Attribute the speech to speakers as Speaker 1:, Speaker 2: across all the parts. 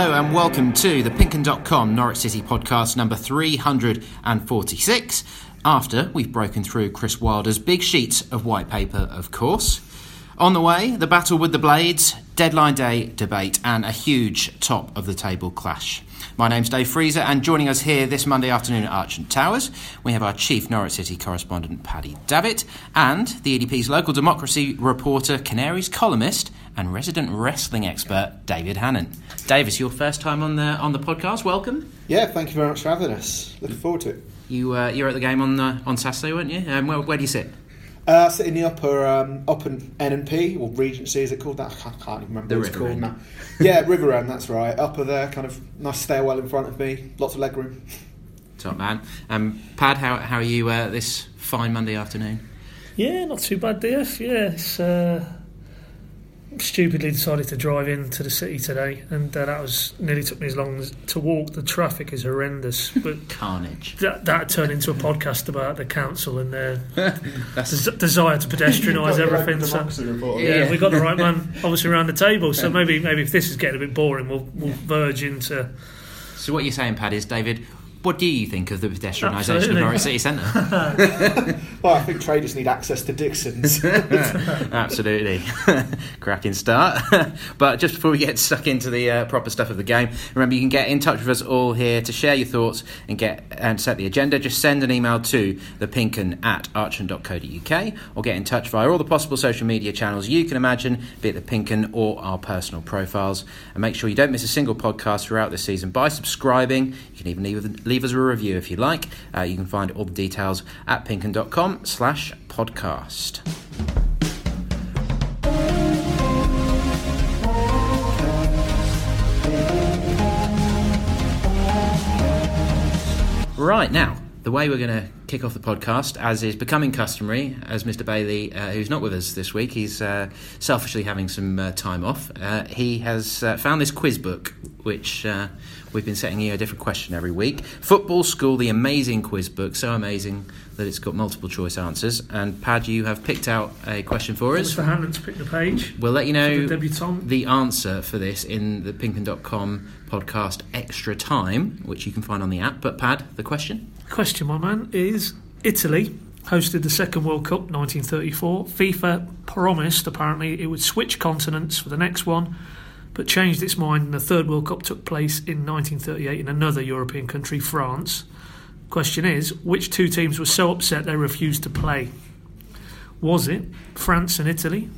Speaker 1: Hello and welcome to the PinkUn.com Norwich City podcast number 346. After we've broken through Chris Wilder's big sheets of white paper, of course. On the way, the battle with the Blades, deadline day debate, and a huge top of the table clash. My name's Dave Freezer, and joining us here this Monday afternoon at Archant Towers, we have our chief Norwich City correspondent, Paddy Davitt, and the EDP's local democracy reporter, Canaries columnist, and resident wrestling expert, David Hannant. David, your first time on the on the podcast. Welcome.
Speaker 2: Yeah, thank you very much for having us. Looking forward to it.
Speaker 1: You uh, you were at the game on uh, on Saturday, weren't you? Um, where, where do you sit?
Speaker 2: Uh, sit in the upper um, upper NNP or Regency, is it called that? I can't even remember
Speaker 1: The
Speaker 2: what it's
Speaker 1: River
Speaker 2: called
Speaker 1: End.
Speaker 2: now. Yeah, River End, that's right. Upper there, kind of nice stairwell in front of me, lots of leg room.
Speaker 1: Top man. Um, Pad, how how are you uh, this fine Monday afternoon?
Speaker 3: Yeah, not too bad, DF. Yeah, it's, uh, stupidly decided to drive into the city today, and uh, that was nearly took me as long as to walk. The traffic is horrendous, but
Speaker 1: Carnage.
Speaker 3: that, that turned into a podcast about the council and their des- desire to pedestrianise everything. So, yeah, we got the right man obviously around the table. So maybe maybe if this is getting a bit boring, we'll we'll verge into.
Speaker 1: so. What you're saying, Pad, is David. What do you think of the pedestrianisation of
Speaker 3: Absolutely.
Speaker 1: Norwich City Centre?
Speaker 2: Well, I think traders need access to Dixon's.
Speaker 1: Absolutely. Cracking start. but just before we get stuck into the uh, proper stuff of the game, remember you can get in touch with us all here to share your thoughts and get and set the agenda. Just send an email to thepinkun at archant.co.uk or get in touch via all the possible social media channels you can imagine, be it the PinkUn or our personal profiles. And make sure you don't miss a single podcast throughout the season by subscribing. You can even leave, leave us a review if you like. Uh, you can find all the details at pinkun.com slash podcast. Right now, the way we're going to kick off the podcast, as is becoming customary, as Mr. Bailey, uh, who's not with us this week, he's uh, selfishly having some uh, time off. Uh, he has uh, found this quiz book, which uh, we've been setting you a different question every week. Football School, the amazing quiz book, so amazing that it's got multiple choice answers. And Pad, you have picked out a question for us.
Speaker 3: Mr. Hannant to pick the page.
Speaker 1: We'll let you know
Speaker 3: the
Speaker 1: the answer for this in the pinkun.com podcast extra time, which you can find on the app. But Pad, the question?
Speaker 3: Question, my man, is Italy hosted the second World Cup 1934. FIFA promised apparently it would switch continents for the next one, but changed its mind and the third World Cup took place in 1938 in another European country, France. Question is, which two teams were so upset they refused to play? Was it France and Italy?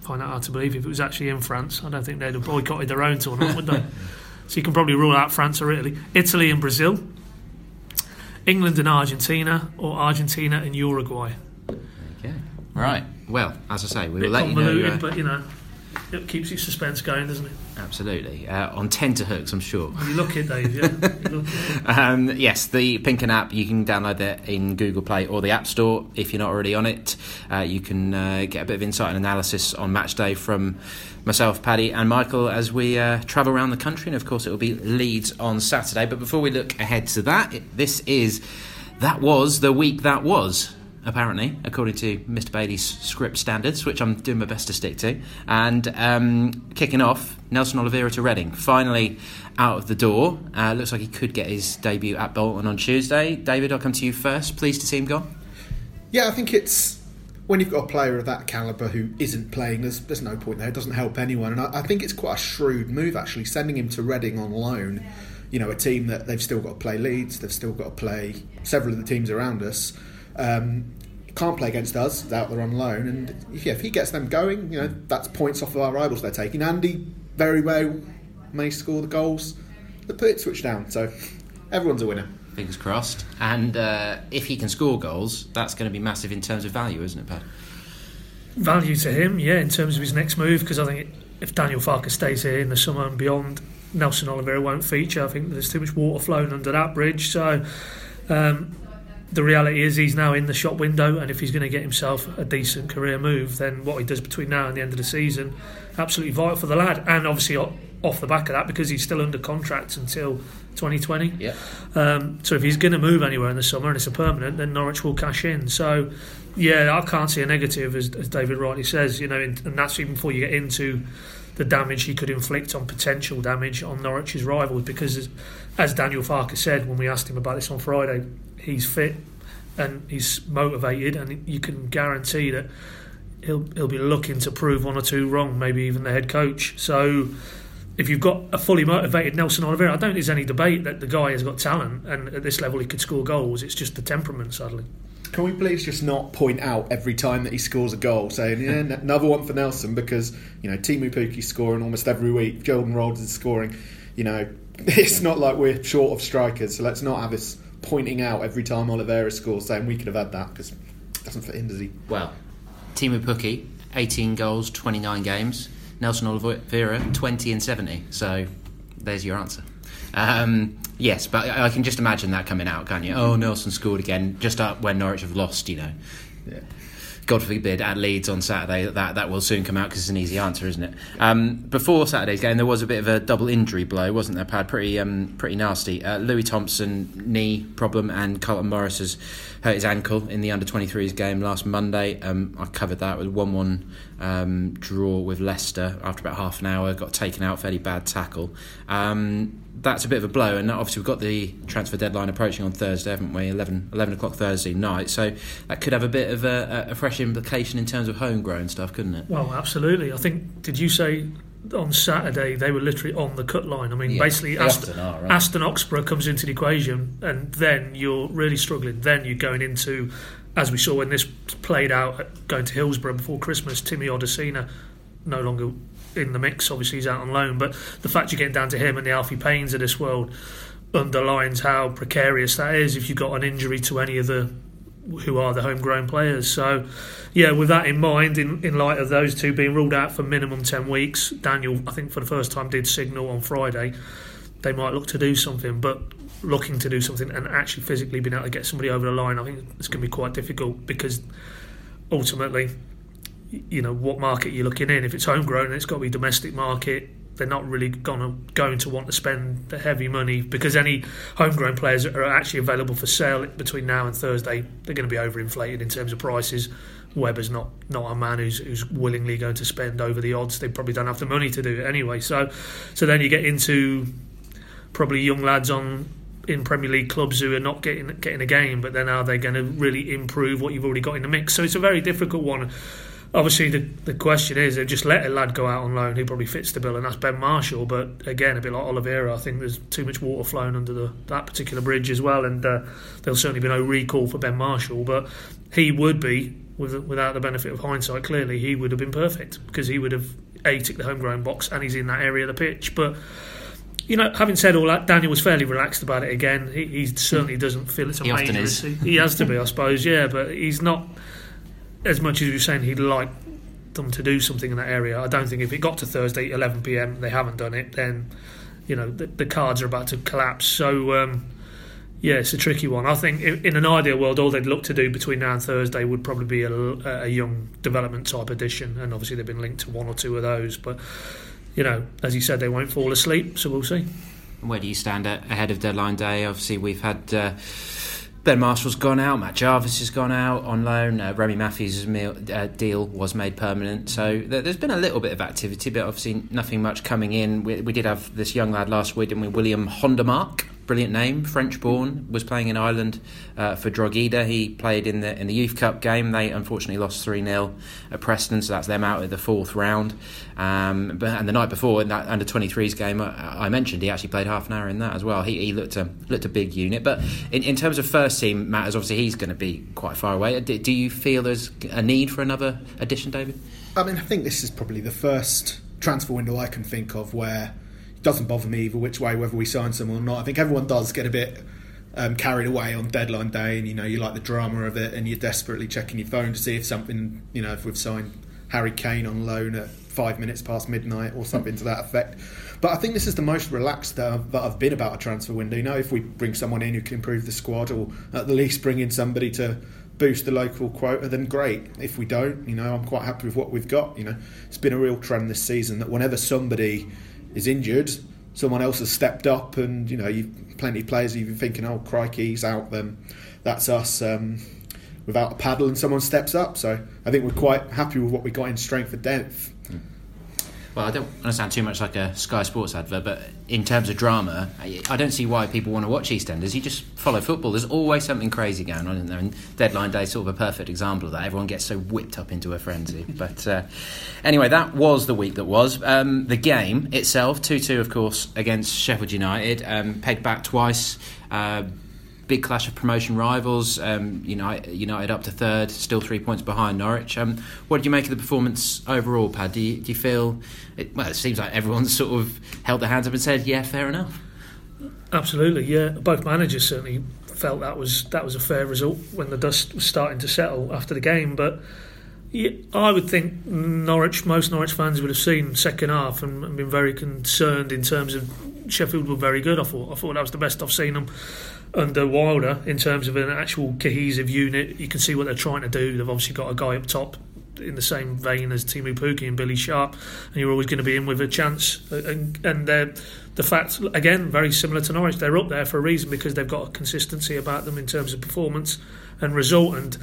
Speaker 3: Find that hard to believe if it was actually in France. I don't think they'd have boycotted their own tournament, would they? So you can probably rule out France or Italy. Italy and Brazil. England and Argentina, or Argentina and Uruguay.
Speaker 1: Okay. Right. Well, as I say, we will let you know. uh,
Speaker 3: but you know, it keeps your suspense going, doesn't it?
Speaker 1: absolutely. Uh, on tenterhooks, I'm sure.
Speaker 3: You look it, Dave. Yeah. It.
Speaker 1: Um, yes, the PinkUn app, you can download that in Google Play or the App Store if you're not already on it. Uh, you can uh, get a bit of insight and analysis on match day from myself, Paddy, and Michael as we uh, travel around the country. And of course, it will be Leeds on Saturday. But before we look ahead to that, it, this is That Was the Week That Was. Apparently, according to Mr. Bailey's script standards, which I'm doing my best to stick to. And um, kicking off, Nelson Oliveira to Reading. Finally out of the door. Uh, looks like he could get his debut at Bolton on Tuesday. David, I'll come to you first. Pleased to see him gone.
Speaker 2: yeah, I think it's when you've got a player of that calibre who isn't playing, there's, there's no point there. It doesn't help anyone. And I, I think it's quite a shrewd move, actually, sending him to Reading on loan. You know, a team that they've still got to play Leeds, they've still got to play several of the teams around us. Um, can't play against us out there on loan, and yeah, if he gets them going, you know that's points off of our rivals they're taking. Andy very well may score the goals The put Ipswich down, so everyone's a winner.
Speaker 1: Fingers crossed. And uh, if he can score goals, that's going to be massive in terms of value, isn't it, Pat?
Speaker 3: Value to him, yeah, in terms of his next move, because I think if Daniel Farke stays here in the summer and beyond, Nelson Oliveira won't feature. I think there's too much water flowing under that bridge. So um, the reality is he's now in the shop window, and if he's going to get himself a decent career move, then what he does between now and the end of the season, absolutely vital for the lad. And obviously off the back of that, because he's still under contract until 2020.
Speaker 1: Yeah.
Speaker 3: Um, so if he's going to move anywhere in the summer and it's a permanent, then Norwich will cash in. So yeah, I can't see a negative, as, as David rightly says. You know, and and that's even before you get into the damage he could inflict on potential damage on Norwich's rivals. Because, as, as Daniel Farke said when we asked him about this on Friday, he's fit and he's motivated, and you can guarantee that he'll he'll be looking to prove one or two wrong, maybe even the head coach. So if you've got a fully motivated Nelson Oliveira, I don't think there's any debate that the guy has got talent and at this level he could score goals. It's just the temperament, sadly.
Speaker 2: Can we please just not point out every time that he scores a goal, saying yeah, another one for Nelson because you know Teemu Pukki's scoring almost every week, Jordan Rhodes is scoring. You know, it's not like we're short of strikers, so let's not have this pointing out every time Oliveira scores, saying we could have had that because it doesn't fit in, does he?
Speaker 1: Well, Teemu Pukki, 18 goals, 29 games. Nelson Oliveira, 20 and 70. So there's your answer. Um, yes, but I can just imagine that coming out, can you? Oh, Nelson scored again, just up when Norwich have lost, you know. Yeah. God forbid, at Leeds on Saturday, that, that will soon come out because it's an easy answer, isn't it? Um, before Saturday's game, there was a bit of a double injury blow, wasn't there, Pad? Pretty, um, pretty nasty. Uh, Louis Thompson, knee problem, and Carlton Morris has hurt his ankle in the under 23s game last Monday. Um, I covered that with 1 1 um, draw with Leicester after about half an hour, got taken out, fairly bad tackle. Um, that's a bit of a blow, and obviously we've got the transfer deadline approaching on Thursday, haven't we? 11, 11 o'clock Thursday night, so that could have a bit of a, a fresh implication in terms of homegrown stuff, couldn't it?
Speaker 3: Well, absolutely. I think, did you say on Saturday they were literally on the cut line. I mean, yeah, basically, Aston, are, right? Aston Oxborough comes into the equation, and then you're really struggling. Then you're going into, as we saw when this played out, going to Hillsborough before Christmas. Timi Odusina no longer in the mix. Obviously, he's out on loan, but the fact you're getting down to him and the Alfie Paynes of this world underlines how precarious that is. If you've got an injury to any of the who are the homegrown players. So, yeah, with that in mind, in, in light of those two being ruled out for minimum 10 weeks, Daniel, I think for the first time, did signal on Friday they might look to do something, but looking to do something and actually physically being able to get somebody over the line, I think it's going to be quite difficult because ultimately, you know, what market you're looking in. If it's homegrown, it's got to be domestic market they're not really gonna going to want to spend the heavy money because any homegrown players that are actually available for sale between now and Thursday they're going to be overinflated in terms of prices. Webber's not not a man who's who's willingly going to spend over the odds. They probably don't have the money to do it anyway. So so then you get into probably young lads on in Premier League clubs who are not getting getting a game, but then are they going to really improve what you've already got in the mix? So it's a very difficult one obviously the the question is they've just let a lad go out on loan who probably fits the bill and that's Ben Marshall but again a bit like Oliveira I think there's too much water flowing under the, that particular bridge as well and uh, there'll certainly be no recall for Ben Marshall but he would be with, without the benefit of hindsight clearly he would have been perfect because he would have a ticked the homegrown box and he's in that area of the pitch but you know, having said all that, Daniel was fairly relaxed about it again. He, he certainly doesn't feel it's a
Speaker 1: he
Speaker 3: major
Speaker 1: issue.
Speaker 3: He has to be, I suppose, yeah, but he's not as much as you're saying he'd like them to do something in that area, I don't think if it got to Thursday 11 p.m. they haven't done it, then you know the, the cards are about to collapse. So um, yeah, it's a tricky one. I think in an ideal world, all they'd look to do between now and Thursday would probably be a, a young development type addition, and obviously they've been linked to one or two of those. But you know, as you said, they won't fall asleep, so we'll see.
Speaker 1: Where do you stand ahead of deadline day? Obviously, we've had. Uh, Ben Marshall's gone out, Matt Jarvis has gone out on loan, uh, Remy Matthews' meal, uh, deal was made permanent. So there, has been a little bit of activity, but obviously nothing much coming in. We, we did have this young lad last week, didn't we? William Hondermarck brilliant name, French born, was playing in Ireland uh, for Drogheda. He played in the in the Youth Cup game. They unfortunately lost 3 0 at Preston, so that's them out at the fourth round. Um, but, and the night before, in that under 23s game, I, I, mentioned he actually played half an hour in that as well. He, he looked, a, looked a big unit. But in, in terms of first team matters, obviously he's going to be quite far away. Do, do you feel there's a need for another addition, David?
Speaker 2: I mean, I think this is probably the first transfer window I can think of where doesn't bother me either which way, whether we sign someone or not. I think everyone does get a bit um, carried away on deadline day, and you know you like the drama of it, and you're desperately checking your phone to see if something, you know, if we've signed Harry Kane on loan at five minutes past midnight or something to that effect. But I think this is the most relaxed that I've, that I've been about a transfer window. You know, if we bring someone in who can improve the squad, or at the least bring in somebody to boost the local quota, then great. If we don't, you know, I'm quite happy with what we've got. You know, it's been a real trend this season that whenever somebody is injured, someone else has stepped up, and you know, you've plenty of players you've been thinking, oh crikey, he's out. Then that's us um, without a paddle, and someone steps up. So I think we're quite happy with what we got in strength and depth.
Speaker 1: Well, I don't want to sound too much like a Sky Sports advert, but in terms of drama, I don't see why people want to watch EastEnders. You just follow football. There's always something crazy going on in there, and Deadline Day is sort of a perfect example of that. Everyone gets so whipped up into a frenzy. but uh, anyway, that was the week that was. Um, the game itself, 2 2, of course, against Sheffield United, um, pegged back twice. Uh, big clash of promotion rivals. Um, United, United up to third, still three points behind Norwich. Um, what did you make of the performance overall, Pad? Do you, do you feel? It, well, it seems like everyone's sort of held their hands up and said, "Yeah, fair enough."
Speaker 3: Absolutely, yeah. Both managers certainly felt that was that was a fair result when the dust was starting to settle after the game. But I would think Norwich, most Norwich fans would have seen second half and, and been very concerned in terms of Sheffield were very good. I thought I thought that was the best I've seen them under Wilder in terms of an actual cohesive unit. You can see what they're trying to do. They've obviously got a guy up top in the same vein as Teemu Pukki and Billy Sharp, and you're always going to be in with a chance. And, and the fact, again, very similar to Norwich, they're up there for a reason because they've got a consistency about them in terms of performance and result. And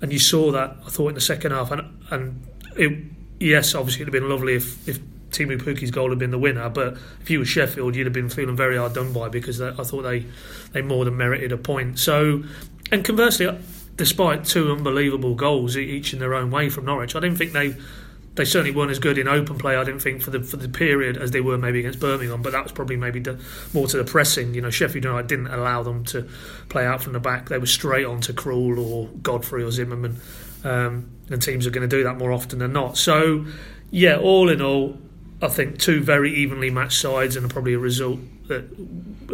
Speaker 3: and you saw that I thought in the second half. And and it, yes, obviously it'd have been lovely if if Teemu Pukki's goal had been the winner. But if you were Sheffield, you'd have been feeling very hard done by because I thought they they more than merited a point. So, and conversely, despite two unbelievable goals each in their own way from Norwich, I didn't think they they certainly weren't as good in open play. I didn't think for the for the period as they were maybe against Birmingham, but that was probably maybe the, more to the pressing. You know, Sheffield United didn't allow them to play out from the back. They were straight on to Krul or Godfrey or Zimmermann, um, and teams are going to do that more often than not. So, yeah, all in all, I think two very evenly matched sides and probably a result that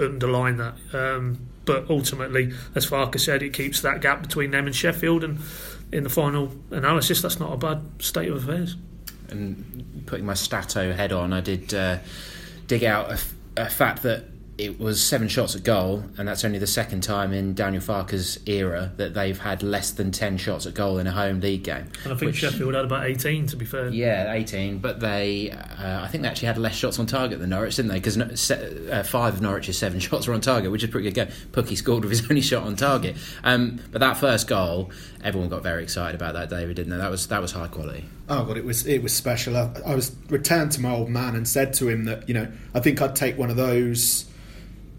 Speaker 3: underline that. Um, but ultimately, as Farke said, it keeps that gap between them and Sheffield. And in the final analysis, that's not a bad state of affairs.
Speaker 1: And putting my stato head on, I did uh, dig out a, a fact that it was seven shots at goal, and that's only the second time in Daniel Farke's era that they've had less than ten shots at goal in a home league game.
Speaker 3: And I think which, Sheffield had about eighteen, to be fair.
Speaker 1: Yeah, eighteen, but they, uh, I think they actually had less shots on target than Norwich, didn't they? Because uh, five of Norwich's seven shots were on target, which is pretty good. Go, Pukki scored with his only shot on target. Um, but that first goal, everyone got very excited about that, David, didn't they? That was that was high quality.
Speaker 2: Oh god, it was it was special. I, I was returned to my old man and said to him that you know I think I'd take one of those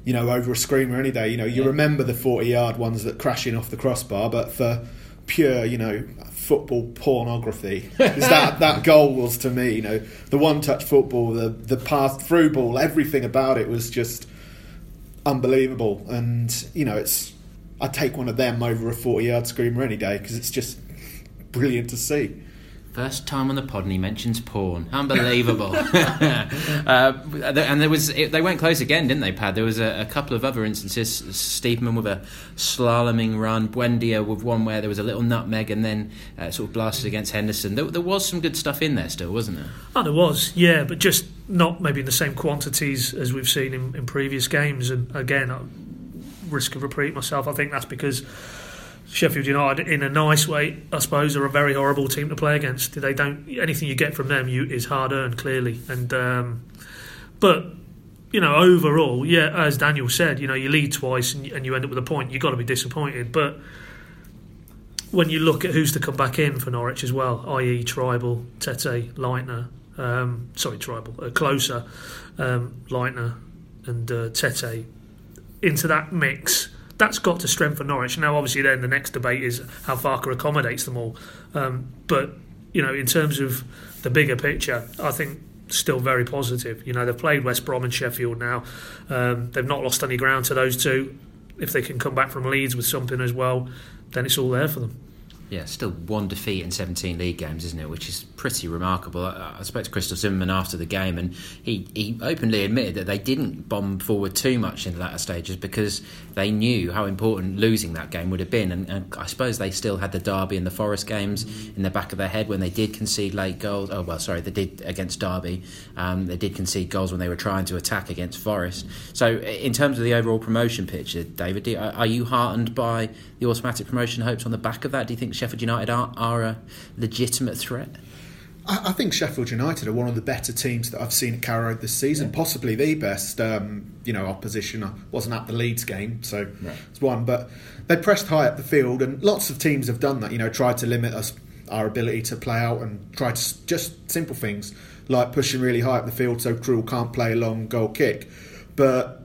Speaker 2: you know, over a screamer any day. You know, you yeah. remember the 40 yard ones that crashing off the crossbar, but for pure, you know, football pornography, that, that goal was to me, you know, the one touch football, the, the pass through ball, everything about it was just unbelievable. And, you know, it's, I'd take one of them over a 40 yard screamer any day because it's just brilliant to see.
Speaker 1: First time on the pod and he mentions porn. Unbelievable. uh, and there was it, they went close again, didn't they, Pad? There was a, a, couple of other instances. Stiepermann with a slaloming run, Buendia with one where there was a little nutmeg and then uh, sort of blasted against Henderson. There, there, was some good stuff in there still, wasn't there?
Speaker 3: Oh, there was, yeah, but just not maybe in the same quantities as we've seen in, in previous games. And again, I risk of repeating myself. I think that's because Sheffield United, in a nice way, I suppose, are a very horrible team to play against. They don't anything you get from them you, is hard earned, clearly. And um, but you know, overall, yeah, as Daniel said, you know, you lead twice and, and you end up with a point. You've got to be disappointed. But when you look at who's to come back in for Norwich as well, i.e., Trybull, Tete, Leitner, um, sorry, Trybull, uh, Klose, um, Leitner, and uh, Tete into that mix that's got to strengthen Norwich. Now, obviously, then the next debate is how Farke accommodates them all. Um, but you know, in terms of the bigger picture, I think still very positive. You know, they've played West Brom and Sheffield now. Um, they've not lost any ground to those two. If they can come back from Leeds with something as well, then it's all there for them.
Speaker 1: Yeah, still one defeat in 17 league games, isn't it? Which is pretty remarkable. I, I spoke to Christoph Zimmermann after the game, and he, he openly admitted that they didn't bomb forward too much in the latter stages because they knew how important losing that game would have been. And, and I suppose they still had the Derby and the Forest games in the back of their head when they did concede late goals. Oh, well, sorry, they did against Derby. Um, they did concede goals when they were trying to attack against Forest. So, in terms of the overall promotion picture, David, are you heartened by the automatic promotion hopes on the back of that? Do you think Sheffield United are, are a legitimate threat?
Speaker 2: I, think Sheffield United are one of the better teams that I've seen at Carrow this season, yeah. possibly the best. Um, you know, opposition. I wasn't at the Leeds game, so right. it's one. But they pressed high up the field, and lots of teams have done that. You know, tried to limit us our ability to play out and try to just simple things like pushing really high up the field so Krul can't play a long goal kick. But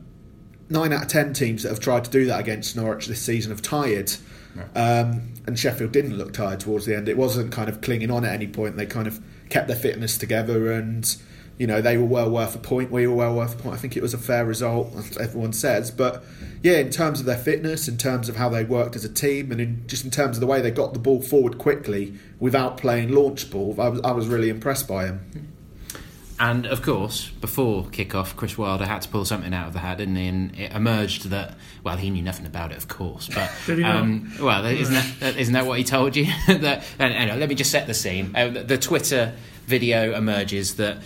Speaker 2: nine out of ten teams that have tried to do that against Norwich this season have tired. Um, and Sheffield didn't look tired towards the end. It wasn't kind of clinging on at any point. They kind of kept their fitness together and you know they were well worth a point. We were well worth a point. I think it was a fair result, as everyone says. But yeah, in terms of their fitness, in terms of how they worked as a team, and in, just in terms of the way they got the ball forward quickly without playing launch ball, I was, I was really impressed by them.
Speaker 1: And of course, before kick-off, Chris Wilder had to pull something out of the hat, didn't he? And it emerged that, well, he knew nothing about it, of course. But
Speaker 3: Did he not?
Speaker 1: um, well, isn't that isn't that what he told you? that and, anyway, let me just set the scene. Uh, the, the Twitter video emerges that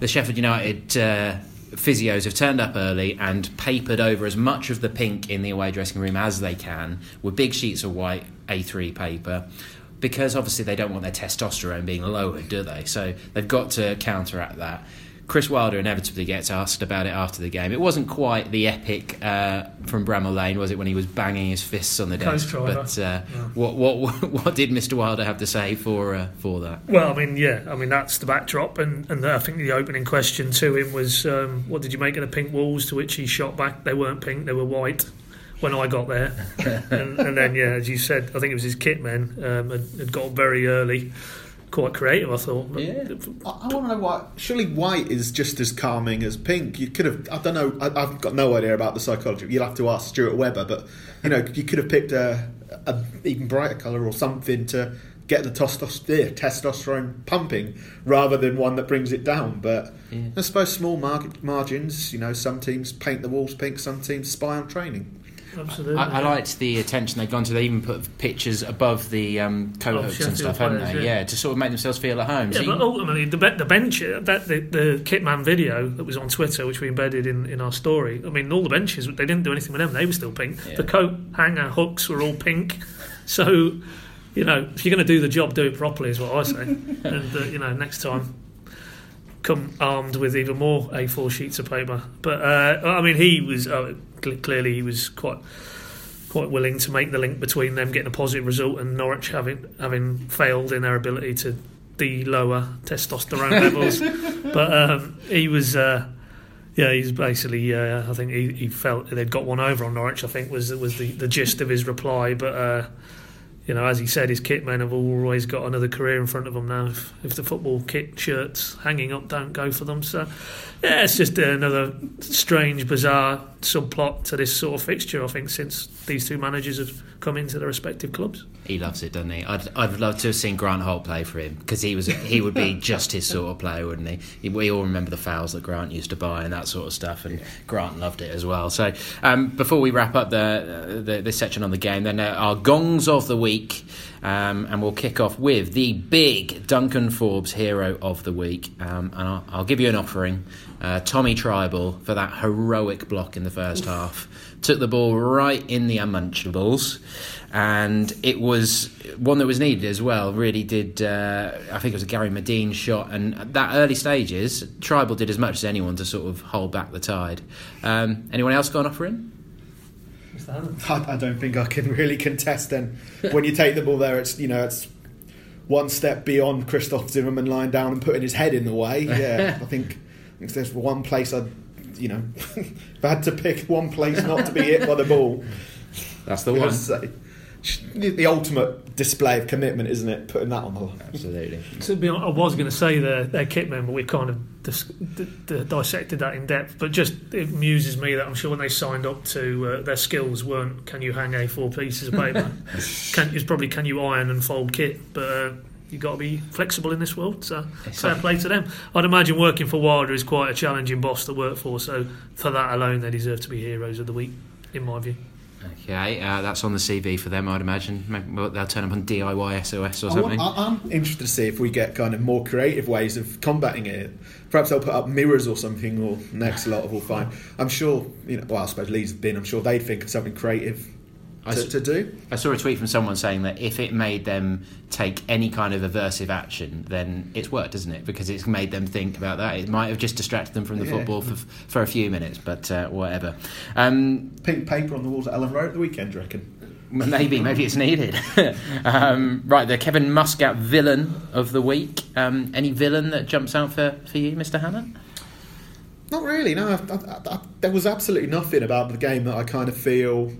Speaker 1: the Sheffield United uh, physios have turned up early and papered over as much of the pink in the away dressing room as they can with big sheets of white A3 paper. Because obviously they don't want their testosterone being lowered, do they? So they've got to counteract that. Chris Wilder inevitably gets asked about it after the game. It wasn't quite the epic uh, from Bramall Lane, was it, when he was banging his fists on the desk? But uh, what, what what did Mr Wilder have to say for uh, for that?
Speaker 3: Well, I mean, yeah, I mean that's the backdrop, and, and I think the opening question to him was, um, "What did you make of the pink walls?" To which he shot back, "They weren't pink, they were white." When I got there, and, and then yeah, as you said, I think it was his kit men um, had, had got very early, quite creative. I thought. But-
Speaker 1: Yeah.
Speaker 2: I, I want to know why. Surely white is just as calming as pink. You could have. I don't know. I, I've got no idea about the psychology. You'll have to ask Stuart Webber. But you know, you could have picked a, a even brighter colour or something to get the testosterone pumping rather than one that brings it down. But
Speaker 1: Yeah.
Speaker 2: I suppose small mar- margins. You know, some teams paint the walls pink. Some teams spy on training.
Speaker 3: Absolutely.
Speaker 1: I, I liked the attention they've gone to. They even put pictures above the um, coat
Speaker 3: Of
Speaker 1: hooks and stuff, haven't
Speaker 3: players,
Speaker 1: they?
Speaker 3: yeah.
Speaker 1: Yeah. to sort of make themselves feel at home.
Speaker 3: Yeah,
Speaker 1: So
Speaker 3: but
Speaker 1: you-
Speaker 3: ultimately, the, the bench, uh, that the, the Kitman video that was on Twitter, which we embedded in, in our story, I mean, all the benches, they didn't do anything with them. They were still pink.
Speaker 1: Yeah.
Speaker 3: The coat hanger hooks were all pink. So, you know, if you're going to do the job, do it properly, is what I say. and, uh, you know, next time, come armed with even more A4 sheets of paper. But, uh, I mean, he was, uh, clearly, he was quite quite willing to make the link between them getting a positive result and Norwich having having failed in their ability to de-lower testosterone levels. but um, he was, uh, yeah, he's basically. Uh, I think he, he felt they'd got one over on Norwich. I think was was the, the gist of his reply. But uh, you know, as he said, his kit men have always got another career in front of them now. If, if the football kit shirts hanging up don't go for them, so yeah, it's just another strange, bizarre subplot to this sort of fixture. I think since these two managers have come into their respective clubs.
Speaker 1: He loves it, doesn't he? I'd, I'd love to have seen Grant Holt play for him because he was he would be just his sort of player, wouldn't he? We all remember the fouls that Grant used to buy and that sort of stuff, and Grant loved it as well. So um, before we wrap up the, the this section on the game, then uh, our gongs of the week, um, and we'll kick off with the big Duncan Forbes hero of the week, um, and I'll, I'll give you an offering. Uh, Tommy Trybull for that heroic block in the first half. Took the ball right in the Unmunchables, and it was one that was needed as well. Really did. Uh, I think it was a Gary Madine shot, and at that early stages, Trybull did as much as anyone to sort of hold back the tide. Um, anyone else got an offering?
Speaker 2: I, I don't think I can really contest. Then when you take the ball there, it's you know it's one step beyond Christoph Zimmermann lying down and putting his head in the way. Yeah, I think if there's one place I, you know, if I had to pick one place not to be hit by the ball,
Speaker 1: That's the one.
Speaker 2: say the ultimate display of commitment, isn't it? Putting that on the line.
Speaker 1: Absolutely.
Speaker 3: To be honest, I was going to say their, their kit men, but we kind of dis- d- d- dissected that in depth. But just it amuses me that I'm sure when they signed up to uh, their skills weren't can you hang A4 pieces of paper? can, it's probably can you iron and fold kit, but. Uh, You've got to be flexible in this world, so
Speaker 1: It's
Speaker 3: fair
Speaker 1: like-
Speaker 3: play to them. I'd imagine working for Wilder is quite a challenging boss to work for, so for that alone, they deserve to be heroes of the week, in my view.
Speaker 1: Okay, uh, that's on the CV for them, I'd imagine. Maybe they'll turn up on DIY SOS or something.
Speaker 2: I, I'm interested to see if we get kind of more creative ways of combating it. Perhaps they'll put up mirrors or something, or next lot will find. I'm sure, you know. Well, I suppose Leeds have been. I'm sure they'd think of something creative
Speaker 1: I
Speaker 2: to, to do.
Speaker 1: I saw a tweet from someone saying that if it made them take any kind of aversive action, then it's worked, isn't it? Because it's made them think about that. It might have just distracted them from the
Speaker 2: Yeah.
Speaker 1: football for, for a few minutes, but uh, whatever. Um,
Speaker 2: Pink paper on the walls at Elland Road at the weekend, reckon?
Speaker 1: Maybe, maybe it's needed. um, right, the Kevin Muscat villain of the week. Um, any villain that jumps out for, for you, Mr. Hannant?
Speaker 2: Not really. No, I, I, I, there was absolutely nothing about the game that I kind of feel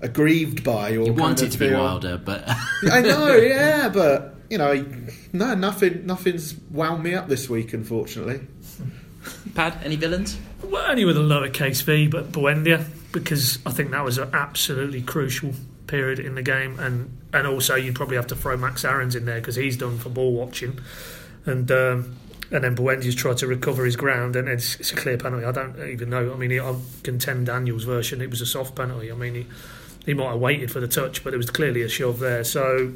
Speaker 2: aggrieved by. Or
Speaker 1: you want
Speaker 2: it
Speaker 1: to
Speaker 2: feel,
Speaker 1: be wilder, but
Speaker 2: I know, yeah, but you know, no, nothing, nothing's wound me up this week, unfortunately.
Speaker 1: Pad, any villains?
Speaker 3: Well, only with a lowercase v, but Buendia, because I think that was an absolutely crucial period in the game, and and also you'd probably have to throw Max Aarons in there because he's done for ball watching, and. Um, and then Buendia's tried to recover his ground, and it's, it's, a clear penalty. I don't even know. I mean, I contend Daniel's version. It was a soft penalty. I mean, he, he might have waited for the touch, but there was clearly a shove there. So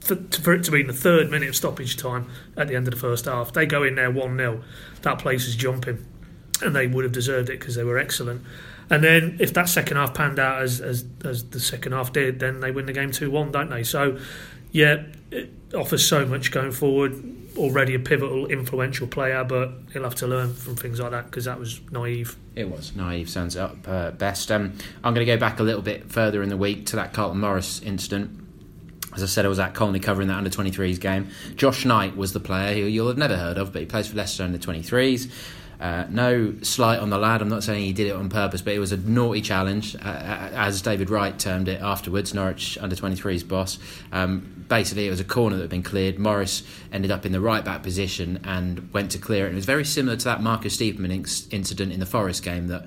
Speaker 3: for, for, it to be in the third minute of stoppage time at the end of the first half, they go in there 1 0. That place is jumping, and they would have deserved it because they were excellent. And then if that second half panned out as, as, as the second half did, then they win the game 2 1, don't they? So, yeah, it offers so much going forward. Already a pivotal, influential player, but he'll have to learn from things like that because that was naive.
Speaker 1: It was naive, sounds up uh, best. Um, I'm going to go back a little bit further in the week to that Carlton Morris incident. As I said, I was at Colney covering that under 23s game. Josh Knight was the player who you'll have never heard of, but he plays for Leicester under 23s. Uh, no slight on the lad. I'm not saying he did it on purpose, but it was a naughty challenge, uh, uh as David Wright termed it afterwards. Norwich under 23s boss. Um, basically, it was a corner that had been cleared. Morris ended up in the right back position and went to clear it. And it was very similar to that Marcus Stiepermann incident in the Forest game that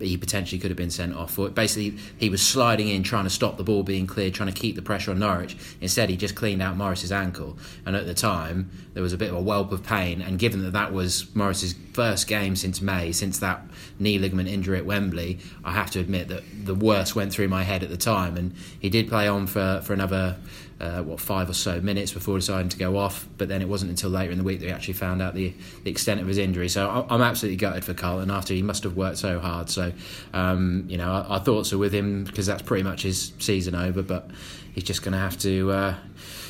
Speaker 1: he potentially could have been sent off for. Basically, he was sliding in, trying to stop the ball being cleared, trying to keep the pressure on Norwich. Instead, he just cleaned out Morris's ankle. And at the time, there was a bit of a whelp of pain. And given that that was Morris's first game since May, since that knee ligament injury at Wembley, I have to admit that the worst went through my head at the time. And he did play on for, for another uh, what five or so minutes before deciding to go off. But then it wasn't until later in the week that we actually found out the, the extent of his injury. So I'm absolutely gutted for Carlton after he must have worked so hard. So um, you know, our, our, thoughts are with him because that's pretty much his season over. But he's just going to have to. Uh,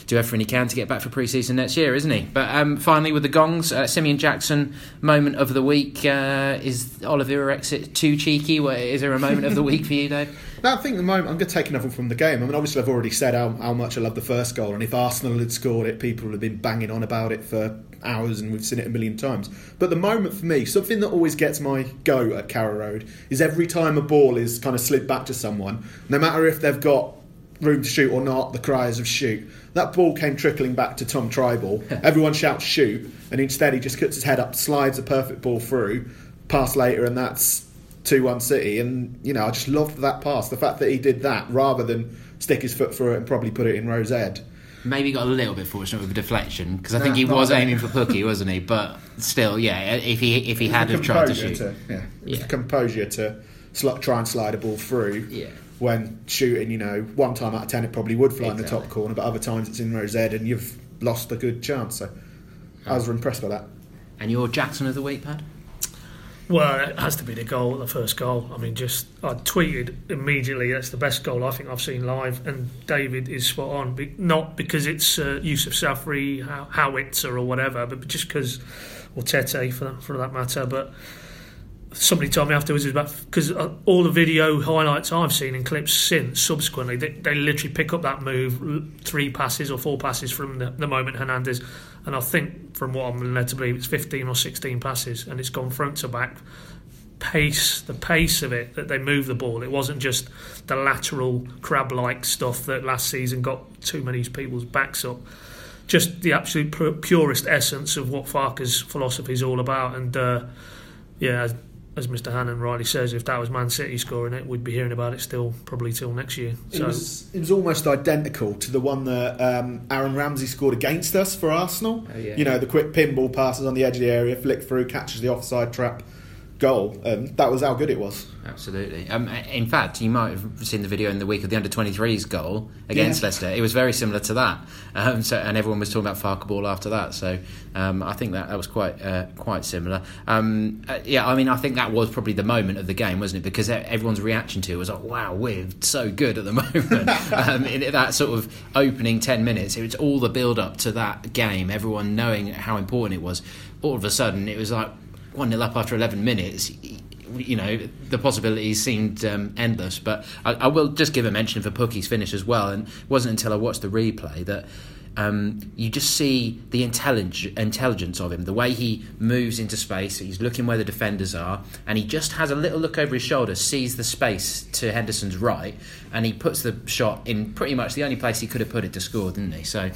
Speaker 1: do everything he can to get back for pre-season next year, isn't he? But um, finally, with the gongs, uh, Simeon Jackson moment of the week uh, is Oliver exit too cheeky? Is there a moment of the week for you, Dave?
Speaker 2: No, I think the moment I'm going to take another from the game. I mean, obviously, I've already said how, how much I love the first goal, and if Arsenal had scored it, people would have been banging on about it for hours, and we've seen it a million times. But the moment for me, something that always gets my go at Carrow Road, is every time a ball is kind of slid back to someone, no matter if they've got room to shoot or not, the cries of shoot. That ball came trickling back to Tom Trybull. Everyone shouts shoot, and instead he just cuts his head up, slides a perfect ball through, pass later, and that's 2 1 City. And, you know, I just loved that pass. The fact that he did that rather than stick his foot through it and probably put it in Row Z.
Speaker 1: Maybe got a little bit fortunate with a deflection because I think he was aiming for Pukki, wasn't he? But still, yeah, if he if he had have tried to shoot,
Speaker 2: to, yeah, yeah. composure to sl- try and slide a ball through.
Speaker 1: Yeah
Speaker 2: when shooting, you know, one time out of ten it probably would fly exactly. in the top corner, but other times it's in Row Z and you've lost a good chance. So I was impressed by that.
Speaker 1: And your Jackson of the week, Pad?
Speaker 3: Well, it has to be the goal, the first goal. I mean, just I tweeted immediately that's the best goal I think I've seen live, and David is spot on. Not because it's uh, Youssouf Saffari, Howitzer, or whatever, but just because, or Tete for that, for that matter. But somebody told me afterwards it was about because uh, all the video highlights I've seen in clips since subsequently they, they literally pick up that move three passes or four passes from the, the moment Hernandez and I think from what I'm led to believe it's 15 or 16 passes and it's gone front to back. Pace the pace of it that they move the ball it wasn't just the lateral crab like stuff that last season got too many people's backs up. Just the absolute purest essence of what Farke's philosophy is all about and uh, yeah as Mr. Hannant rightly says, if that was Man City scoring it, we'd be hearing about it still probably till next year.
Speaker 2: So. It, was, it was almost identical to the one that um, Aaron Ramsey scored against us for Arsenal. Oh, yeah. You know, the quick pinball passes on the edge of the area, flick through, catches the offside trap goal. Um, that was how good it was.
Speaker 1: Absolutely. Um, in fact, you might have seen the video in the week of the under 23s goal against yeah. Leicester. It was very similar to that. Um, so, and everyone was talking about Farke ball after that. So um, I think that, that was quite uh, quite similar. Um, uh, yeah, I mean, I think that was probably the moment of the game, wasn't it? Because everyone's reaction to it was like, wow, we're so good at the moment. Um, in that sort of opening 10 minutes, it was all the build up to that game, everyone knowing how important it was. All of a sudden, it was like, 1 0 up after 11 minutes, you know, the possibilities seemed um, endless. But I, I, will just give a mention for Pukki's finish as well. And it wasn't until I watched the replay that um, you just see the intellig- intelligence of him, the way he moves into space. He's looking where the defenders are, and he just has a little look over his shoulder, sees the space to Henderson's right, and he puts the shot in pretty much the only place he could have put it to score, didn't he? So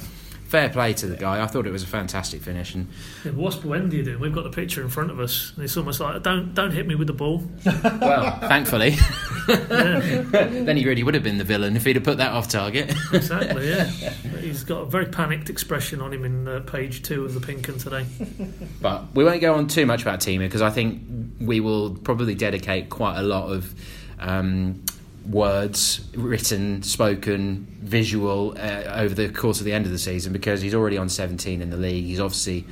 Speaker 1: fair play to the guy. I thought it was a fantastic finish. And
Speaker 3: yeah, what's Buendia doing? We've got the picture in front of us, and it's almost like don't don't hit me with the ball.
Speaker 1: well, thankfully, then he really would have been the villain if he'd have put that off target.
Speaker 3: exactly. Yeah, he's got a very panicked expression on him in uh, page two of the Pink 'Un today.
Speaker 1: But we won't go on too much about Teemu because I think we will probably dedicate quite a lot of. Um, words written, spoken, visual uh, over the course of the end of the season because he's already on 17 in the league. He's obviously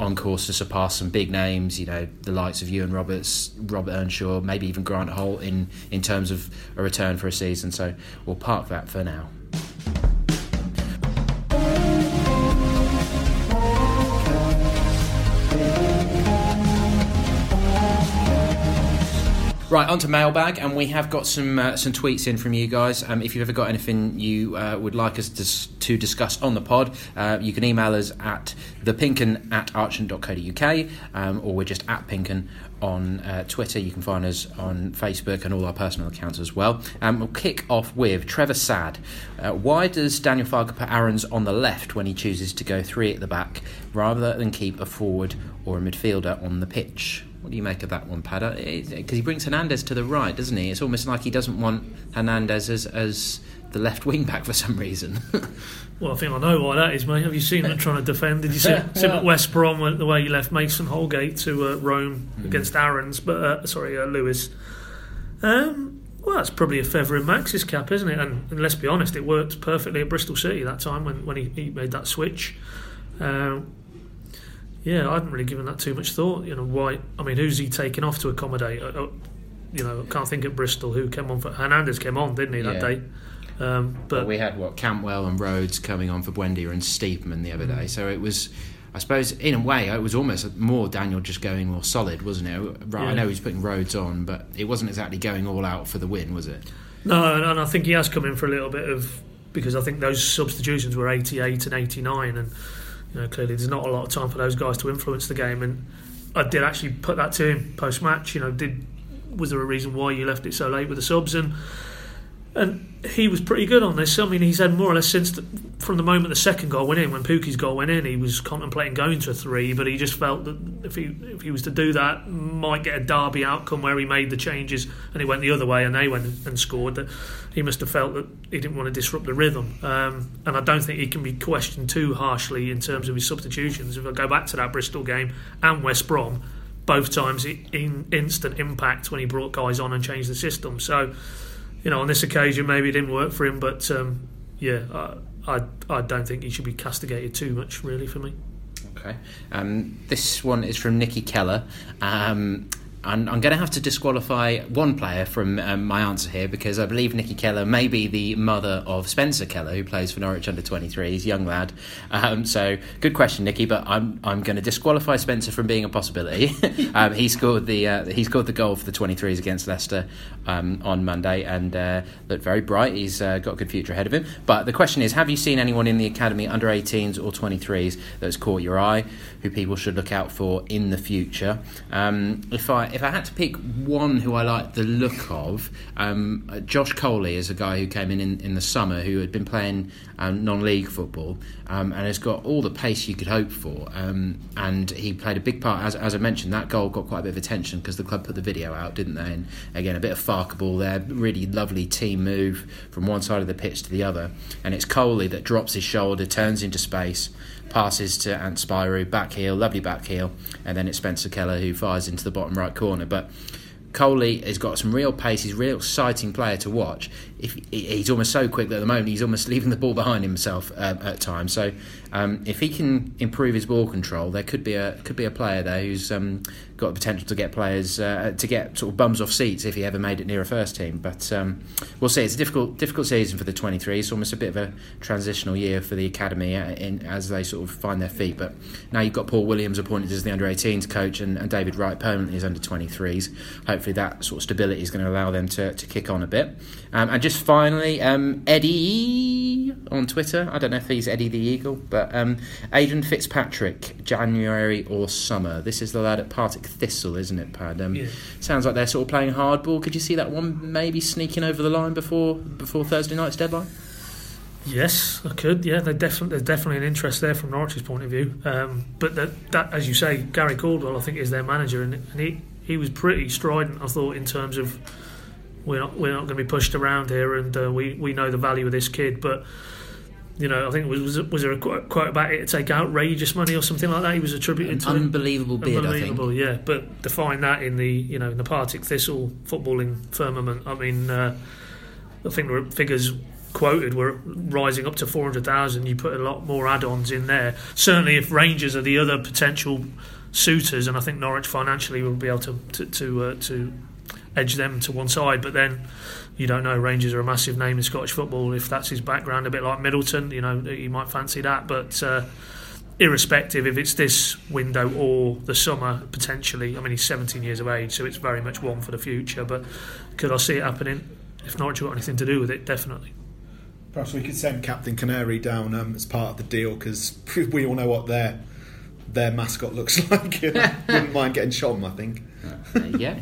Speaker 1: on course to surpass some big names, you know, the likes of Iwan Roberts, Robert Earnshaw, maybe even Grant Holt in, in terms of a return for a season. So we'll park that for now. Right, on to mailbag, and we have got some uh, some tweets in from you guys. Um, if you've ever got anything you uh, would like us to, to discuss on the pod, uh, you can email us at thepinkun at archant.co.uk, um, or we're just at Pink 'Un on uh, Twitter. You can find us on Facebook and all our personal accounts as well. Um, we'll kick off with Trevor Sad. Uh, why does Daniel Farke put Aarons on the left when he chooses to go three at the back rather than keep a forward or a midfielder on the pitch? What do you make of that one, Padda? Because he brings Hernandez to the right, doesn't he? It's almost like he doesn't want Hernandez as, as the left wing back for some reason.
Speaker 3: well, I think I know why that is, mate. Have you seen him trying to defend? Did you see, see him at West Brom the way he left Mason Holgate to uh, roam mm. against Aarons? But uh, sorry, uh, Lewis. Um, well, that's probably a feather in Max's cap, isn't it? And, and, let's be honest, it worked perfectly at Bristol City that time when, when he, he made that switch. Um, yeah, I hadn't really given that too much thought. You know, why? I mean, who's he taking off to accommodate? Uh, uh, you know, can't think at Bristol who came on for Hernandez came on, didn't he that yeah. day?
Speaker 1: Um, but well, we had what Cantwell and Rhodes coming on for Buendia and Stiepermann the other mm. day, so it was. I suppose in a way it was almost more Daniel just going more solid, wasn't it? Right, yeah. I know he's putting Rhodes on, but it wasn't exactly going all out for the win, was it?
Speaker 3: No, and I think he has come in for a little bit of because I think those substitutions were 88 and 89 and you know, clearly there's not a lot of time for those guys to influence the game. And I did actually put that to him post match. You know, did was there a reason why you left it so late with the subs? And and he was pretty good on this. I mean, he's had more or less since the, from the moment the second goal went in, when Pukki's goal went in, he was contemplating going to a three, but he just felt that if he if he was to do that, might get a derby outcome where he made the changes and he went the other way and they went and scored. That he must have felt that he didn't want to disrupt the rhythm, um, and I don't think he can be questioned too harshly in terms of his substitutions. If I go back to that Bristol game and West Brom, both times in instant impact when he brought guys on and changed the system. So you know, on this occasion, maybe it didn't work for him, but um, yeah, I, I, I don't think he should be castigated too much, really, for me.
Speaker 1: Okay. Um, this one is from Nikki Keller. Um, I'm, I'm going to have to disqualify one player from um, my answer here because I believe Nikki Keller may be the mother of Spencer Keller, who plays for Norwich under 23s, young lad. Um, so good question, Nikki, but I'm I'm going to disqualify Spencer from being a possibility. um, he scored the uh, he scored the goal for the 23s against Leicester um, on Monday and uh, looked very bright. He's uh, got a good future ahead of him. But the question is, have you seen anyone in the academy under 18s or 23s that's caught your eye, who people should look out for in the future? Um, if I if I had to pick one who I like the look of, um, Josh Coley is a guy who came in, in in the summer who had been playing um, non-league football um, and has got all the pace you could hope for. Um, and he played a big part, as, as I mentioned, that goal got quite a bit of attention because the club put the video out, didn't they? And again, a bit of Farke ball there, really lovely team move from one side of the pitch to the other. And it's Coley that drops his shoulder, turns into space passes to Ant Spyrou, back heel, lovely back heel, and then it's Spencer Keller who fires into the bottom right corner. But Coley has got some real pace. He's a real exciting player to watch. if he's almost so quick that at the moment he's almost leaving the ball behind himself uh, at times. So um, if he can improve his ball control, there could be a could be a player there who's um, got the potential to get players uh, to get sort of bums off seats if he ever made it near a first team. But um, we'll see. It's a difficult difficult season for the 23. It's almost a bit of a transitional year for the academy uh, in, as they sort of find their feet. But now you've got Paul Williams appointed as the under 18s coach and, and David Wright permanently as under 23s. Hopefully that sort of stability is going to allow them to, to kick on a bit. Um, and just finally, um, Eddie on Twitter. I don't know if he's Eddie the Eagle, but um, Aidan Fitzpatrick, January or summer. This is the lad at Partick Thistle, isn't it, Pad? Um,
Speaker 3: Yeah.
Speaker 1: Sounds like they're sort of playing hardball. Could you see that one maybe sneaking over the line before before Thursday night's deadline?
Speaker 3: Yes, I could. Yeah, they definitely there's definitely an interest there from Norwich's point of view. Um, but that, that, as you say, Gary Caldwell, I think, is their manager, and, and he he was pretty strident. I thought in terms of we're not we're not going to be pushed around here, and uh, we we know the value of this kid, but. You know, I think was was, was there a quote quote about it to take outrageous money or something like that? He was attributed to him?
Speaker 1: Unbelievable I think.
Speaker 3: Unbelievable, yeah. But define that in the you know in the Partick Thistle footballing firmament. I mean, uh, I think the figures quoted were rising up to four hundred thousand. You put a lot more add-ons in there. Certainly, if Rangers are the other potential suitors, and I think Norwich financially will be able to to to, uh, to edge them to one side. But then you don't know. Rangers are a massive name in Scottish football. If that's his background, a bit like Middleton, you know, he might fancy that. But uh, irrespective if it's this window or the summer potentially. I mean, he's 17 years of age, so it's very much one for the future. But could I see it happening? If Norwich got anything to do with it, definitely.
Speaker 2: Perhaps we could send Captain Canary down um, as part of the deal because we all know what their their mascot looks like. and I wouldn't mind getting Shom, I think.
Speaker 1: There you go.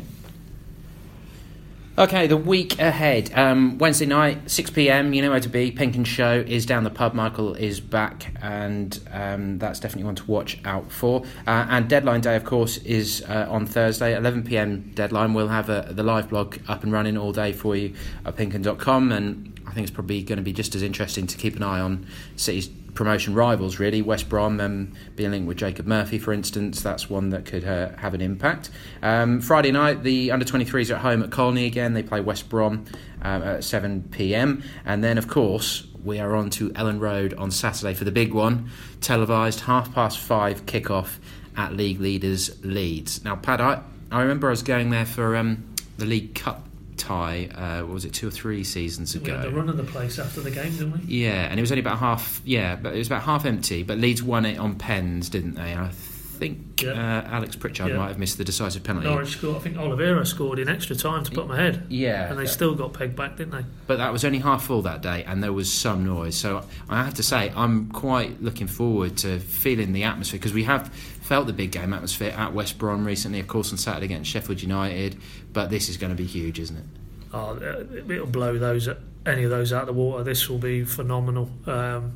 Speaker 1: Okay, the week ahead. Um, Wednesday night, 6 pm, you know where to be. PinkUn Show is down the pub. Michael is back, and um, that's definitely one to watch out for. Uh, and deadline day, of course, is uh, on Thursday, 11 pm deadline. We'll have uh the live blog up and running all day for you at pinkun.com, and I think it's probably going to be just as interesting to keep an eye on City's promotion rivals, really. West Brom um, being linked with Jacob Murphy, for instance, that's one that could uh, have an impact. Um, Friday night, the under 23s are at home at Colney again. They play West Brom um, at 7 pm. And then, of course, we are on to Elland Road on Saturday for the big one, televised half past five kickoff at League Leaders Leeds. Now, Pad, I, I remember I was going there for um, the League Cup tie, uh, what was it, two or three seasons
Speaker 3: We
Speaker 1: ago?
Speaker 3: had the run of the place after the game, didn't we?
Speaker 1: Yeah, and it was only about half. Yeah, but it was about half empty. But Leeds won it on pens, didn't they? And I think
Speaker 3: Yeah.
Speaker 1: uh, Alex Pritchard
Speaker 3: Yeah.
Speaker 1: might have missed the decisive penalty.
Speaker 3: Norwich scored. I think Oliveira scored in extra time to put my head.
Speaker 1: Yeah,
Speaker 3: and they still got pegged back, didn't they?
Speaker 1: but that was only half full that day, and there was some noise. So I have to say, I'm quite looking forward to feeling the atmosphere because we have felt the big game atmosphere at West Brom recently, of course, on Saturday against Sheffield United. But this is going to be huge, isn't it?
Speaker 3: Oh, uh, it'll blow those any of those out of the water. This will be phenomenal. Um,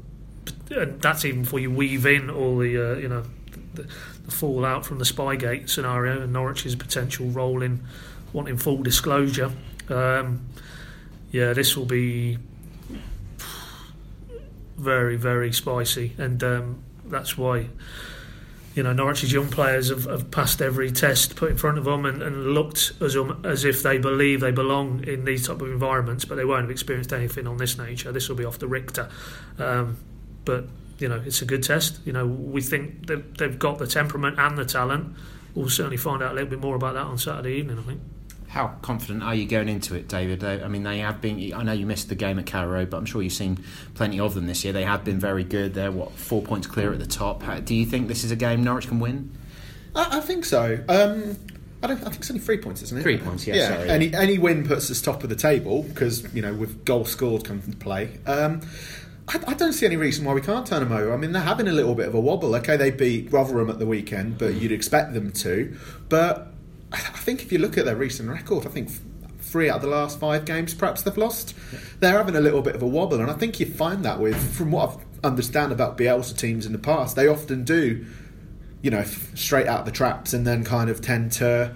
Speaker 3: and that's even before you weave in all the uh, you know the, the fallout from the Spygate scenario and Norwich's potential role in wanting full disclosure. Um, yeah, this will be very very spicy, and um, that's why you know Norwich's young players have, have passed every test put in front of them and, and looked as um, as if they believe they belong in these type of environments, but they won't have experienced anything on this nature. This will be off the Richter, um, but you know it's a good test. You know we think that they've got the temperament and the talent. We'll certainly find out a little bit more about that on Saturday evening. I think.
Speaker 1: How confident are you going into it, David? I mean, they have been. I know you missed the game at Carrow Road, but I'm sure you've seen plenty of them this year. They have been very good. They're what four points clear at the top. How, do you think this is a game Norwich can win?
Speaker 2: I, I think so. Um, I don't. I think it's only three points, isn't it?
Speaker 1: Three points, yeah,
Speaker 2: Yeah.
Speaker 1: sorry,
Speaker 2: any any win puts us top of the table because you know with goals scored come into play. Um, I, I don't see any reason why we can't turn them over. I mean, they're having a little bit of a wobble. Okay, they beat Rotherham at the weekend, but you'd expect them to. But I think if you look at their recent record, I think three out of the last five games perhaps they've lost. They're having a little bit of a wobble, and I think you find that with from what I understand about Bielsa teams in the past, they often do you know, straight out the traps and then kind of tend to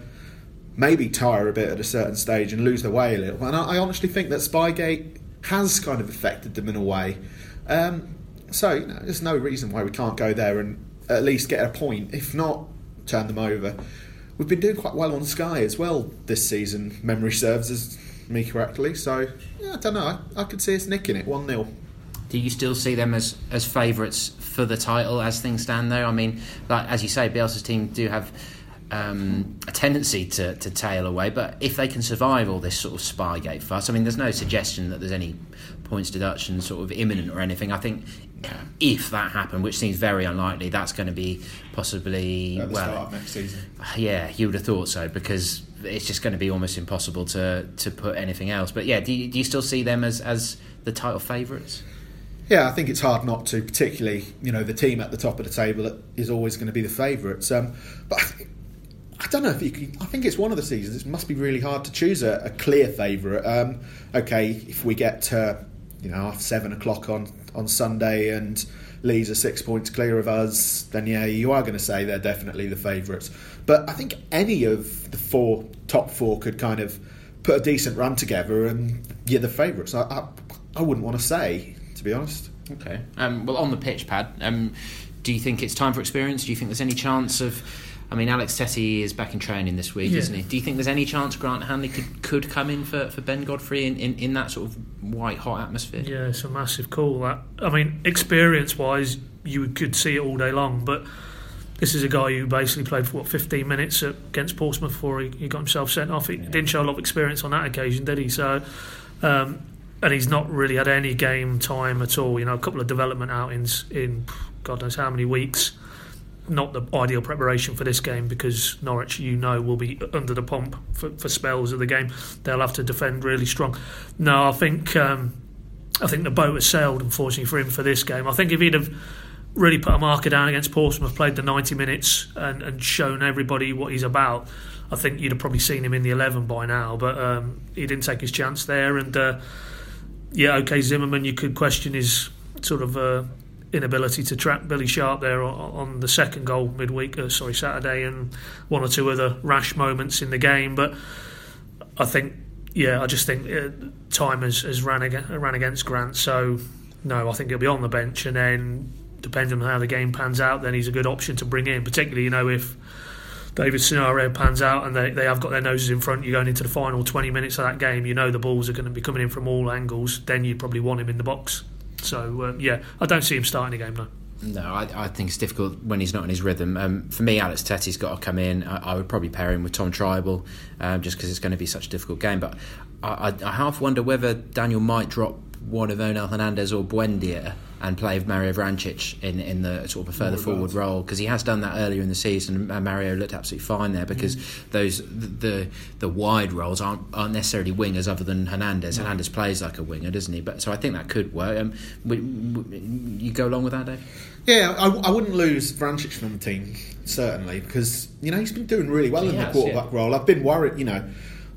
Speaker 2: maybe tire a bit at a certain stage and lose their way a little. And I, I honestly think that Spygate has kind of affected them in a way. Um, so, you know, there's no reason why we can't go there and at least get a point, if not turn them over. We've been doing quite well on Sky as well this season, memory serves, me correctly. So yeah, I don't know. I, I could see us nicking it one 0
Speaker 1: Do you still see them as as favourites for the title as things stand? Though I mean, like as you say, Bielsa's team do have. Um, a tendency to, to tail away, but if they can survive all this sort of Spygate fuss, I mean, there's no suggestion that there's any points deduction sort of imminent or anything. I think if that happened, which seems very unlikely, that's going to be possibly well,
Speaker 2: next season.
Speaker 1: yeah, you would have thought so because it's just going to be almost impossible to to put anything else. But yeah, do you, do you still see them as as the title favourites?
Speaker 2: Yeah, I think it's hard not to, particularly you know the team at the top of the table is always going to be the favourites. Um, but I, don't know if you can. I think it's one of the seasons. It must be really hard to choose a, a clear favourite. Um, okay, if we get to you know after seven o'clock on on Sunday and Leeds are six points clear of us, then yeah, you are going to say they're definitely the favourites. But I think any of the four top four could kind of put a decent run together, and you're the favourites. I, I, I wouldn't want to say, to be honest.
Speaker 1: Okay. Um, well, on the pitch pad, um, do you think it's time for experience? Do you think there's any chance of? I mean, Alex Tettey is back in training this week,
Speaker 3: Yeah.
Speaker 1: isn't he? Do you think there's any chance Grant Hanley could, could come in for, for Ben Godfrey in, in, in that sort of white hot atmosphere?
Speaker 3: Yeah, it's a massive call. That I mean, experience-wise, you could see it all day long. But this is a guy who basically played for what 15 minutes against Portsmouth before he, he got himself sent off. He didn't show a lot of experience on that occasion, did he? So, um, and he's not really had any game time at all. You know, a couple of development outings in God knows how many weeks. Not the ideal preparation for this game because Norwich, you know, will be under the pump for, for spells of the game. They'll have to defend really strong. No, I think um, I think the boat has sailed, unfortunately for him for this game. I think if he'd have really put a marker down against Portsmouth, played the 90 minutes and, and shown everybody what he's about, I think you'd have probably seen him in the 11 by now. But um, he didn't take his chance there. And uh, yeah, okay, Zimmermann, you could question his sort of uh, inability to track Billy Sharp there on, the second goal midweek, uh, sorry, Saturday, and one or two other rash moments in the game. But I think, yeah, I just think uh, time has, has ran, against, ran against Grant. So, no, I think he'll be on the bench. And then, depending on how the game pans out, then he's a good option to bring in, particularly, you know, if. David's scenario pans out and they, they have got their noses in front, you're going into the final 20 minutes of that game, you know the balls are going to be coming in from all angles, then you probably want him in the box. So, uh, yeah, I don't see him starting the game, no.
Speaker 1: No, I, I think it's difficult when he's not in his rhythm. Um, for me, Alex Tettey's got to come in. I, I would probably pair him with Tom Trybull, um, just because it's going to be such a difficult game. But I, I half wonder whether Daniel might drop one of Onel Hernandez or Buendia and play Mario Vrancic in, in the sort of a further forward role because he has done that earlier in the season and Mario looked absolutely fine there because those the the wide roles aren't aren't necessarily wingers other than Hernandez. Hernandez plays like a winger, doesn't he? But so I think that could work. Um, w- w- you go along with that, Dave?
Speaker 2: Yeah, I, I wouldn't lose Vrancic from the team certainly because you know he's been doing really well
Speaker 1: He
Speaker 2: in the quarterback
Speaker 1: yeah.
Speaker 2: role. I've been worried, you know.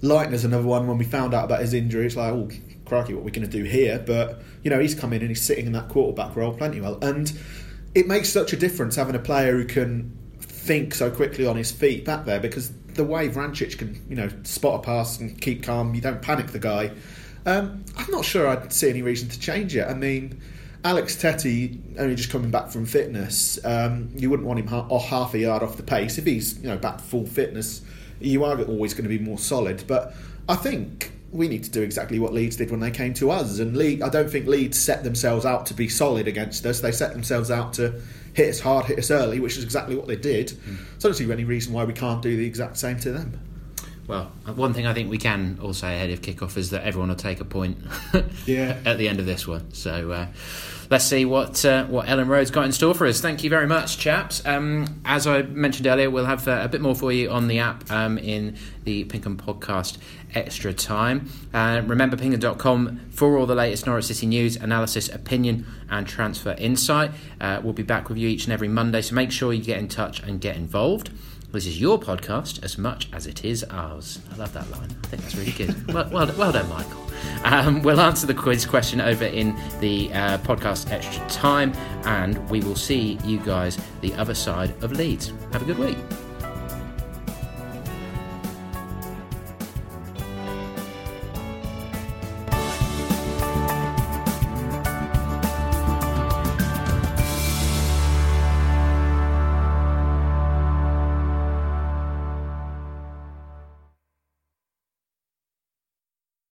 Speaker 2: Leitner's another one. When we found out about his injury, it's like, oh, crikey, what are we going to do here? But you know, he's come in and he's sitting in that quarterback role plenty well, and it makes such a difference having a player who can think so quickly on his feet back there because the way Vrancic can, you know, spot a pass and keep calm, you don't panic the guy. Um, I'm not sure I'd see any reason to change it. I mean, Alex Tettey only just coming back from fitness. Um, you wouldn't want him half a yard off the pace. If he's you know back full fitness, you are always going to be more solid. But I think we need to do exactly what Leeds did when they came to us. And Leeds, I don't think Leeds set themselves out to be solid against us. They set themselves out to hit us hard, hit us early, which is exactly what they did. Hmm. So I don't see any reason why we can't do the exact same to them.
Speaker 1: Well, one thing I think we can all say ahead of kickoff is that everyone will take a point
Speaker 2: Yeah.
Speaker 1: at the end of this one. So uh, let's see what uh, what Elland Road's got in store for us. Thank you very much, chaps. Um, as I mentioned earlier, we'll have uh, a bit more for you on the app um, in the PinkUn podcast extra time. Uh, remember pinkun.com for all the latest Norwich City news, analysis, opinion, and transfer insight. Uh, we'll be back with you each and every Monday, so make sure you get in touch and get involved. This is your podcast as much as it is ours. I love that line. I think that's really good. well, well, well done, Michael. Um, we'll answer the quiz question over in the uh, podcast extra time, and we will see you guys the other side of Leeds. Have a good week.